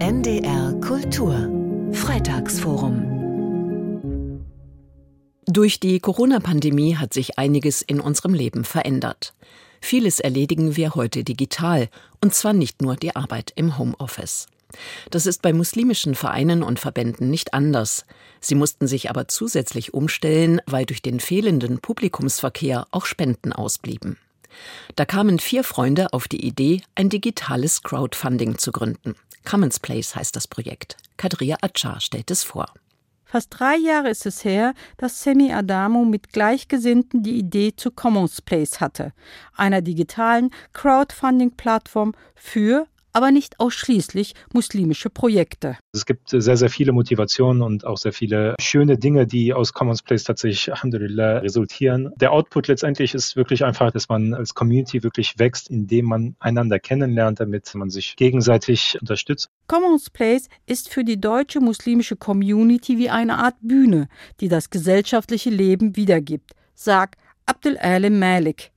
NDR Kultur Freitagsforum Durch die Corona-Pandemie hat sich einiges in unserem Leben verändert. Vieles erledigen wir heute digital, und zwar nicht nur die Arbeit im Homeoffice. Das ist bei muslimischen Vereinen und Verbänden nicht anders. Sie mussten sich aber zusätzlich umstellen, weil durch den fehlenden Publikumsverkehr auch Spenden ausblieben. Da kamen vier Freunde auf die Idee, ein digitales Crowdfunding zu gründen. Commons Place heißt das Projekt. Kadria Achar stellt es vor. Fast drei Jahre ist es her, dass Semi Adamo mit Gleichgesinnten die Idee zu Commons Place hatte, einer digitalen Crowdfunding-Plattform für aber nicht ausschließlich muslimische Projekte. Es gibt sehr, sehr viele Motivationen und auch sehr viele schöne Dinge, die aus Commons Place tatsächlich, Alhamdulillah, resultieren. Der Output letztendlich ist wirklich einfach, dass man als Community wirklich wächst, indem man einander kennenlernt, damit man sich gegenseitig unterstützt. Commons Place ist für die deutsche muslimische Community wie eine Art Bühne, die das gesellschaftliche Leben wiedergibt, sagt Abdel Alim Malik.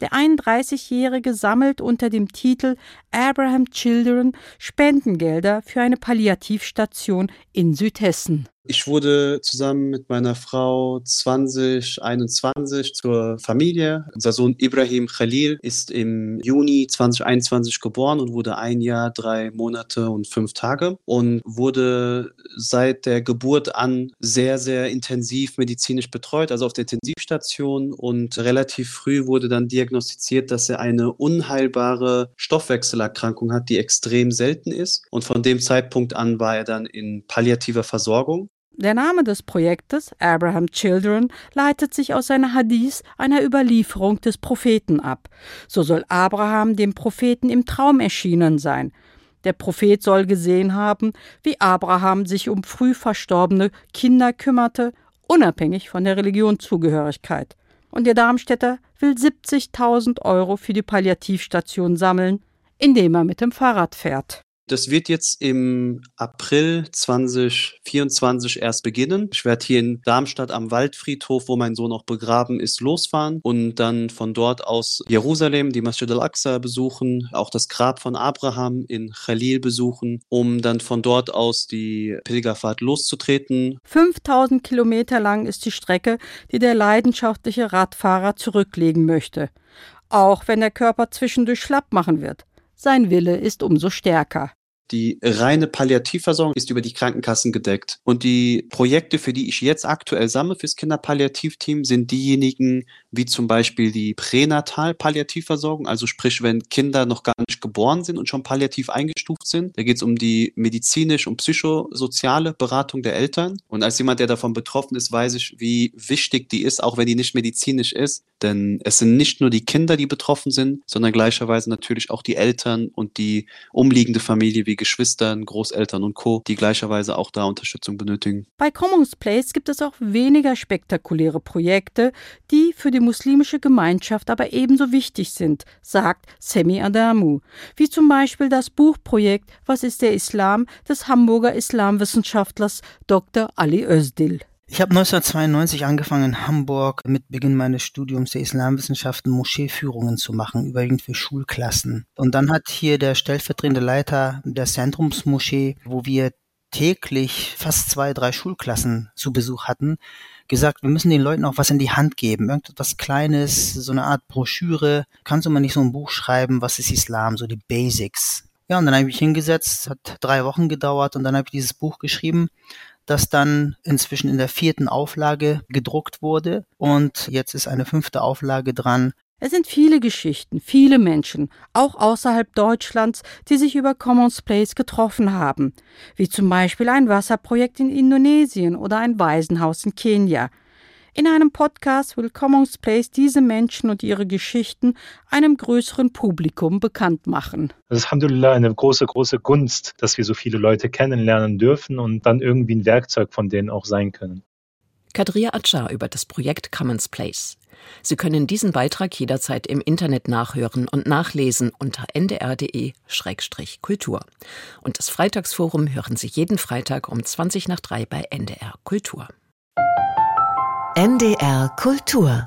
Der 31-Jährige sammelt unter dem Titel Abraham Children Spendengelder für eine Palliativstation in Südhessen. Ich wurde zusammen mit meiner Frau 2021 zur Familie. Unser Sohn Ibrahim Khalil ist im Juni 2021 geboren und wurde ein Jahr, drei Monate und fünf Tage und wurde seit der Geburt an sehr, sehr intensiv medizinisch betreut, also auf der Intensivstation. Und relativ früh wurde dann diagnostiziert, dass er eine unheilbare Stoffwechselerkrankung hat, die extrem selten ist. Und von dem Zeitpunkt an war er dann in palliativer Versorgung. Der Name des Projektes, Abraham Children, leitet sich aus einer Hadith, einer Überlieferung des Propheten ab. So soll Abraham dem Propheten im Traum erschienen sein. Der Prophet soll gesehen haben, wie Abraham sich um früh verstorbene Kinder kümmerte, unabhängig von der Religionszugehörigkeit. Und der Darmstädter will 70.000 Euro für die Palliativstation sammeln, indem er mit dem Fahrrad fährt. Das wird jetzt im April 2024 erst beginnen. Ich werde hier in Darmstadt am Waldfriedhof, wo mein Sohn auch begraben ist, losfahren und dann von dort aus Jerusalem, die Masjid al-Aqsa besuchen, auch das Grab von Abraham in Khalil besuchen, um dann von dort aus die Pilgerfahrt loszutreten. 5000 Kilometer lang ist die Strecke, die der leidenschaftliche Radfahrer zurücklegen möchte. Auch wenn der Körper zwischendurch schlapp machen wird. Sein Wille ist umso stärker. Die reine Palliativversorgung ist über die Krankenkassen gedeckt. Und die Projekte, für die ich jetzt aktuell sammle fürs Kinderpalliativteam, sind diejenigen, wie zum Beispiel die Pränatal-Palliativversorgung, also sprich, wenn Kinder noch gar nicht geboren sind und schon palliativ eingestuft sind. Da geht es um die medizinisch und psychosoziale Beratung der Eltern. Und als jemand, der davon betroffen ist, weiß ich, wie wichtig die ist, auch wenn die nicht medizinisch ist. Denn es sind nicht nur die Kinder, die betroffen sind, sondern gleicherweise natürlich auch die Eltern und die umliegende Familie wie Geschwistern, Großeltern und Co., die gleicherweise auch da Unterstützung benötigen. Bei Commons Place gibt es auch weniger spektakuläre Projekte, die für die muslimische Gemeinschaft aber ebenso wichtig sind, sagt Semi Adamu, wie zum Beispiel das Buchprojekt Was ist der Islam des Hamburger Islamwissenschaftlers Dr. Ali Özdil. Ich habe 1992 angefangen in Hamburg mit Beginn meines Studiums der Islamwissenschaften Moscheeführungen zu machen, überwiegend für Schulklassen. Und dann hat hier der stellvertretende Leiter der Zentrumsmoschee, wo wir täglich fast zwei, drei Schulklassen zu Besuch hatten, gesagt, wir müssen den Leuten auch was in die Hand geben, irgendetwas Kleines, so eine Art Broschüre. Kannst du mal nicht so ein Buch schreiben, was ist Islam, so die Basics. Ja, und dann habe ich mich hingesetzt, hat drei Wochen gedauert und dann habe ich dieses Buch geschrieben das dann inzwischen in der vierten Auflage gedruckt wurde und jetzt ist eine fünfte Auflage dran. Es sind viele Geschichten, viele Menschen, auch außerhalb Deutschlands, die sich über Commons Place getroffen haben, wie zum Beispiel ein Wasserprojekt in Indonesien oder ein Waisenhaus in Kenia. In einem Podcast will Commons Place diese Menschen und ihre Geschichten einem größeren Publikum bekannt machen. Das ist Alhamdulillah eine große, große Gunst, dass wir so viele Leute kennenlernen dürfen und dann irgendwie ein Werkzeug von denen auch sein können. Kadria Acha über das Projekt Commons Place. Sie können diesen Beitrag jederzeit im Internet nachhören und nachlesen unter ndr.de-kultur. Und das Freitagsforum hören Sie jeden Freitag um 20 nach 3 bei NDR Kultur. NDR Kultur